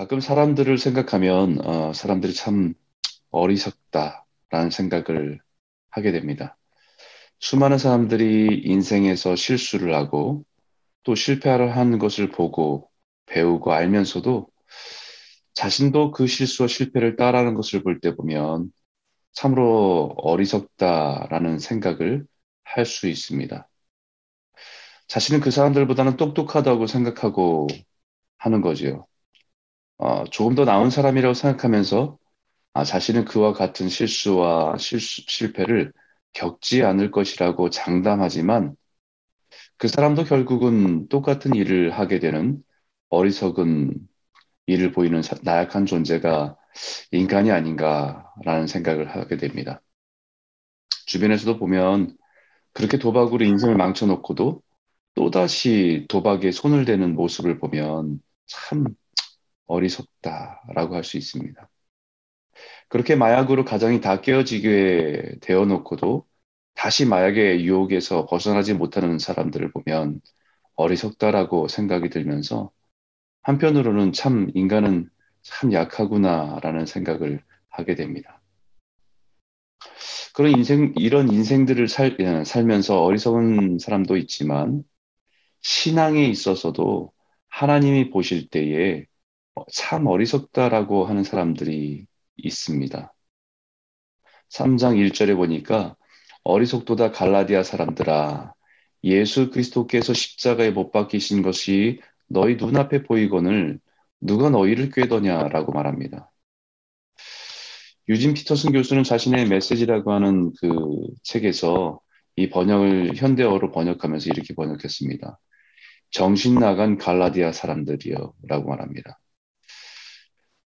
가끔 사람들을 생각하면 어, 사람들이 참 어리석다라는 생각을 하게 됩니다. 수많은 사람들이 인생에서 실수를 하고 또 실패를 한 것을 보고 배우고 알면서도 자신도 그 실수와 실패를 따라하는 것을 볼 때 보면 참으로 어리석다라는 생각을 할 수 있습니다. 자신은 그 사람들보다는 똑똑하다고 생각하고 하는 거지요. 어, 조금 더 나은 사람이라고 생각하면서 아, 자신은 그와 같은 실수와 실수, 실패를 겪지 않을 것이라고 장담하지만 그 사람도 결국은 똑같은 일을 하게 되는 어리석은 일을 보이는 나약한 존재가 인간이 아닌가라는 생각을 하게 됩니다. 주변에서도 보면 그렇게 도박으로 인생을 망쳐놓고도 또다시 도박에 손을 대는 모습을 보면 참 어리석다라고 할 수 있습니다. 그렇게 마약으로 가정이 다 깨어지게 되어 놓고도 다시 마약의 유혹에서 벗어나지 못하는 사람들을 보면 어리석다라고 생각이 들면서 한편으로는 참 인간은 참 약하구나라는 생각을 하게 됩니다. 그런 인생, 이런 인생들을 살, 살면서 어리석은 사람도 있지만 신앙에 있어서도 하나님이 보실 때에 참 어리석다라고 하는 사람들이 있습니다. 3장 1절에 보니까 어리석도다 갈라디아 사람들아 예수 그리스도께서 십자가에 못 박히신 것이 너희 눈앞에 보이거늘 누가 너희를 꾀더냐라고 말합니다. 유진 피터슨 교수는 자신의 메시지라고 하는 그 책에서 이 번역을 현대어로 번역하면서 이렇게 번역했습니다. 정신 나간 갈라디아 사람들이요 라고 말합니다.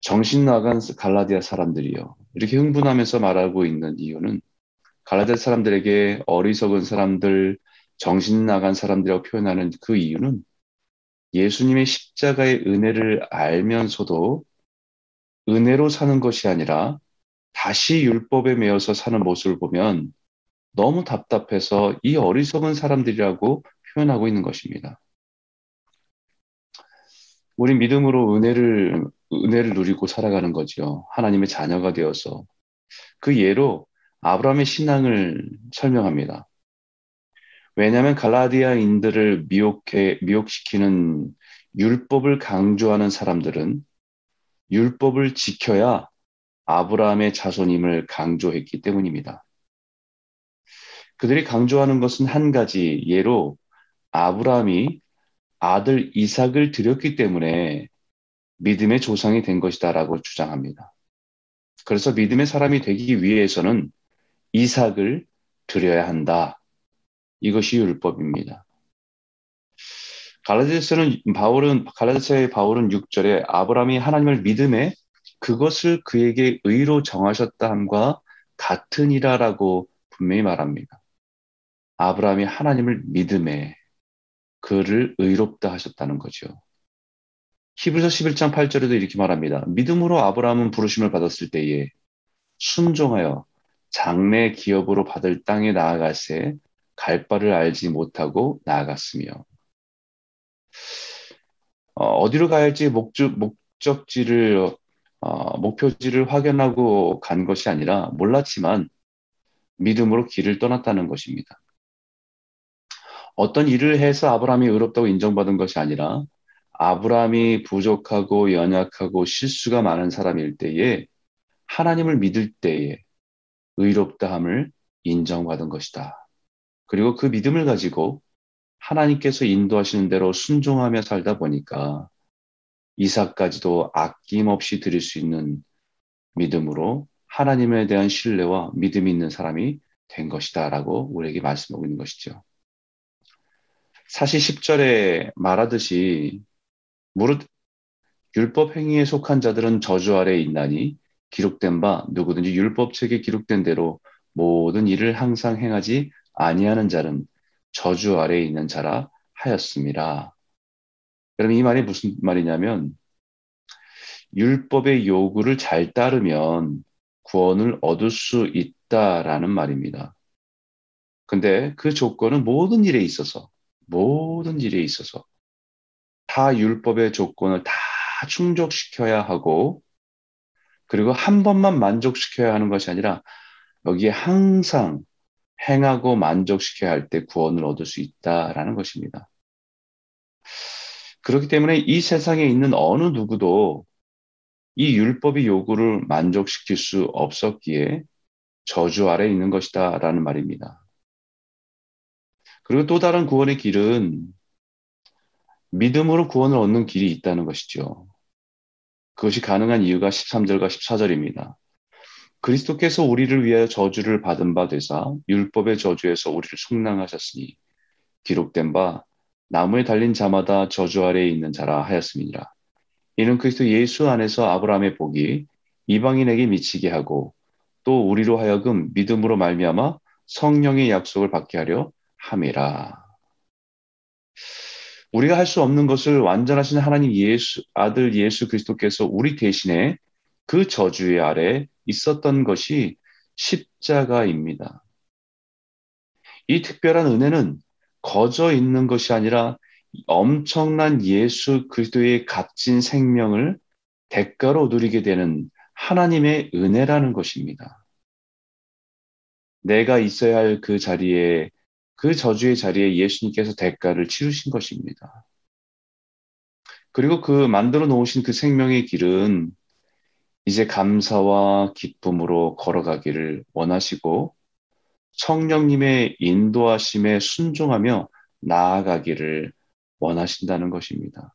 정신 나간 갈라디아 사람들이요. 이렇게 흥분하면서 말하고 있는 이유는 갈라디아 사람들에게 어리석은 사람들, 정신 나간 사람들이라고 표현하는 그 이유는 예수님의 십자가의 은혜를 알면서도 은혜로 사는 것이 아니라 다시 율법에 매여서 사는 모습을 보면 너무 답답해서 이 어리석은 사람들이라고 표현하고 있는 것입니다. 우리 믿음으로 은혜를 은혜를 누리고 살아가는 거죠. 하나님의 자녀가 되어서 그 예로 아브라함의 신앙을 설명합니다. 왜냐하면 갈라디아인들을 미혹해 미혹시키는 율법을 강조하는 사람들은 율법을 지켜야 아브라함의 자손임을 강조했기 때문입니다. 그들이 강조하는 것은 한 가지 예로 아브라함이 아들 이삭을 드렸기 때문에 믿음의 조상이 된 것이다라고 주장합니다. 그래서 믿음의 사람이 되기 위해서는 이삭을 드려야 한다. 이것이 율법입니다. 갈라디아서는 바울은 갈라디아서의 바울은 6절에 아브라함이 하나님을 믿음에 그것을 그에게 의로 정하셨다 함과 같으니라라고 분명히 말합니다. 아브라함이 하나님을 믿음에 그를 의롭다 하셨다는 거죠. 히브리서 11장 8절에도 이렇게 말합니다. 믿음으로 아브라함은 부르심을 받았을 때에 순종하여 장래 기업으로 받을 땅에 나아갈새 갈 바를 알지 못하고 나아갔으며 어, 디로 가야 할지 목적, 목적지를 어, 목표지를 확연하고 간 것이 아니라 몰랐지만 믿음으로 길을 떠났다는 것입니다. 어떤 일을 해서 아브라함이 의롭다고 인정받은 것이 아니라 아브라함이 부족하고 연약하고 실수가 많은 사람일 때에 하나님을 믿을 때에 의롭다함을 인정받은 것이다. 그리고 그 믿음을 가지고 하나님께서 인도하시는 대로 순종하며 살다 보니까 이삭까지도 아낌없이 드릴 수 있는 믿음으로 하나님에 대한 신뢰와 믿음이 있는 사람이 된 것이다 라고 우리에게 말씀하고 있는 것이죠. 사실 10절에 말하듯이 무릇 율법 행위에 속한 자들은 저주 아래에 있나니 기록된 바 누구든지 율법책에 기록된 대로 모든 일을 항상 행하지 아니하는 자는 저주 아래에 있는 자라 하였습니다. 그럼 이 말이 무슨 말이냐면 율법의 요구를 잘 따르면 구원을 얻을 수 있다라는 말입니다. 근데 그 조건은 모든 일에 있어서 모든 일에 있어서 다 율법의 조건을 다 충족시켜야 하고 그리고 한 번만 만족시켜야 하는 것이 아니라 여기에 항상 행하고 만족시켜야 할 때 구원을 얻을 수 있다라는 것입니다. 그렇기 때문에 이 세상에 있는 어느 누구도 이 율법의 요구를 만족시킬 수 없었기에 저주 아래 있는 것이다 라는 말입니다. 그리고 또 다른 구원의 길은 믿음으로 구원을 얻는 길이 있다는 것이죠. 그것이 가능한 이유가 13절과 14절입니다. 그리스도께서 우리를 위하여 저주를 받은 바 되사 율법의 저주에서 우리를 속량하셨으니 기록된 바 나무에 달린 자마다 저주 아래에 있는 자라 하였음이니라. 이는 그리스도 예수 안에서 아브라함의 복이 이방인에게 미치게 하고 또 우리로 하여금 믿음으로 말미암아 성령의 약속을 받게 하려 함이라. 우리가 할 수 없는 것을 완전하신 하나님 예수 아들 예수 그리스도께서 우리 대신에 그 저주의 아래 있었던 것이 십자가입니다. 이 특별한 은혜는 거저 있는 것이 아니라 엄청난 예수 그리스도의 값진 생명을 대가로 누리게 되는 하나님의 은혜라는 것입니다. 내가 있어야 할 그 자리에 그 저주의 자리에 예수님께서 대가를 치르신 것입니다. 그리고 그 만들어 놓으신 그 생명의 길은 이제 감사와 기쁨으로 걸어가기를 원하시고 성령님의 인도하심에 순종하며 나아가기를 원하신다는 것입니다.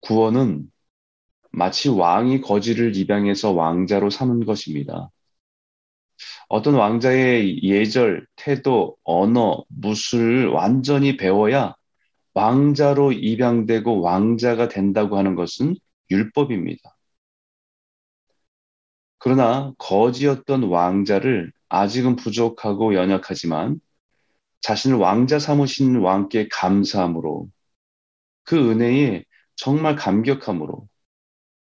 구원은 마치 왕이 거지를 입양해서 왕자로 삼은 것입니다. 어떤 왕자의 예절, 태도, 언어, 무술을 완전히 배워야 왕자로 입양되고 왕자가 된다고 하는 것은 율법입니다. 그러나 거지였던 왕자를 아직은 부족하고 연약하지만 자신을 왕자 삼으신 왕께 감사함으로 그 은혜에 정말 감격함으로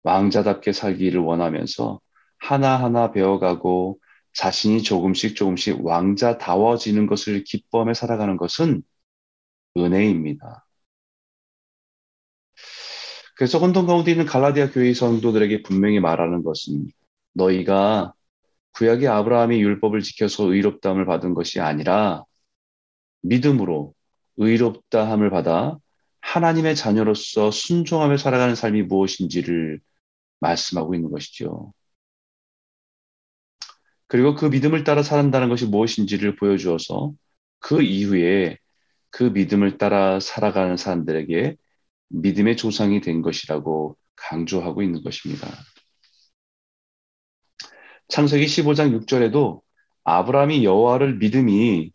왕자답게 살기를 원하면서 하나하나 배워가고 자신이 조금씩 조금씩 왕자다워지는 것을 기뻐하며 살아가는 것은 은혜입니다. 그래서 혼돈 가운데 있는 갈라디아 교회 성도들에게 분명히 말하는 것은 너희가 구약의 아브라함이 율법을 지켜서 의롭다함을 받은 것이 아니라 믿음으로 의롭다함을 받아 하나님의 자녀로서 순종하며 살아가는 삶이 무엇인지를 말씀하고 있는 것이죠. 그리고 그 믿음을 따라 살아간다는 것이 무엇인지를 보여주어서 그 이후에 그 믿음을 따라 살아가는 사람들에게 믿음의 조상이 된 것이라고 강조하고 있는 것입니다. 창세기 15장 6절에도 아브라함이 여호와를 믿음이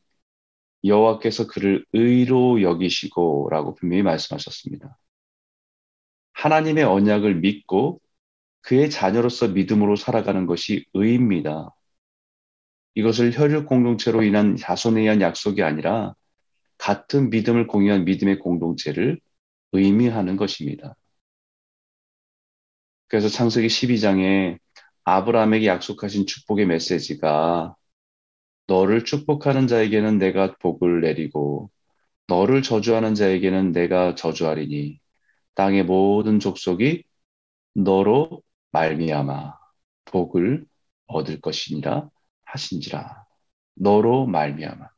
여호와께서 그를 의로 여기시고라고 분명히 말씀하셨습니다. 하나님의 언약을 믿고 그의 자녀로서 믿음으로 살아가는 것이 의입니다. 이것을 혈육 공동체로 인한 자손에 의한 약속이 아니라 같은 믿음을 공유한 믿음의 공동체를 의미하는 것입니다. 그래서 창세기 12장에 아브라함에게 약속하신 축복의 메시지가 너를 축복하는 자에게는 내가 복을 내리고 너를 저주하는 자에게는 내가 저주하리니 땅의 모든 족속이 너로 말미암아 복을 얻을 것이니라 하신지라 너로 말미암아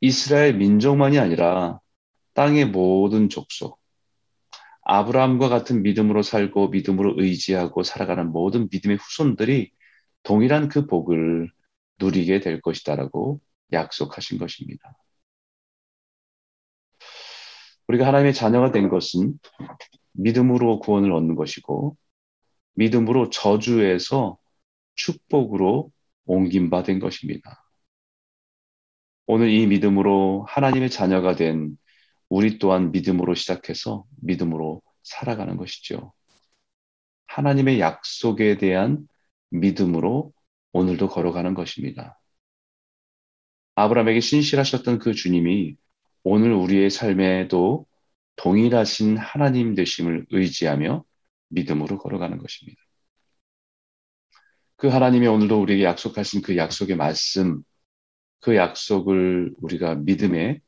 이스라엘 민족만이 아니라 땅의 모든 족속 아브라함과 같은 믿음으로 살고 믿음으로 의지하고 살아가는 모든 믿음의 후손들이 동일한 그 복을 누리게 될 것이다라고 약속하신 것입니다. 우리가 하나님의 자녀가 된 것은 믿음으로 구원을 얻는 것이고 믿음으로 저주에서 축복으로 바된 것입니다. 오늘 이 믿음으로 하나님의 자녀가 된 우리 또한 믿음으로 시작해서 믿음으로 살아가는 것이죠. 하나님의 약속에 대한 믿음으로 오늘도 걸어가는 것입니다. 아브라함에게 신실하셨던 그 주님이 오늘 우리의 삶에도 동일하신 하나님 되심을 의지하며 믿음으로 걸어가는 것입니다. 그 하나님이 오늘도 우리에게 약속하신 그 약속의 말씀, 그 약속을 우리가 믿음에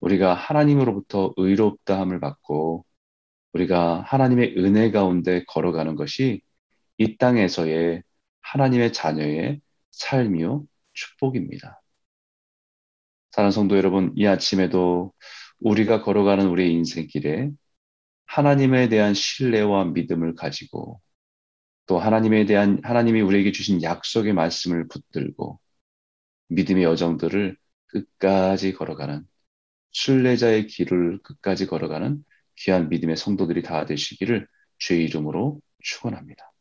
우리가 하나님으로부터 의롭다함을 받고 우리가 하나님의 은혜 가운데 걸어가는 것이 이 땅에서의 하나님의 자녀의 삶이요 축복입니다. 사랑하는 성도 여러분, 이 아침에도 우리가 걸어가는 우리의 인생길에 하나님에 대한 신뢰와 믿음을 가지고 또 하나님에 대한 하나님이 우리에게 주신 약속의 말씀을 붙들고 믿음의 여정들을 끝까지 걸어가는 순례자의 길을 끝까지 걸어가는 귀한 믿음의 성도들이 다 되시기를 주의 이름으로 축원합니다.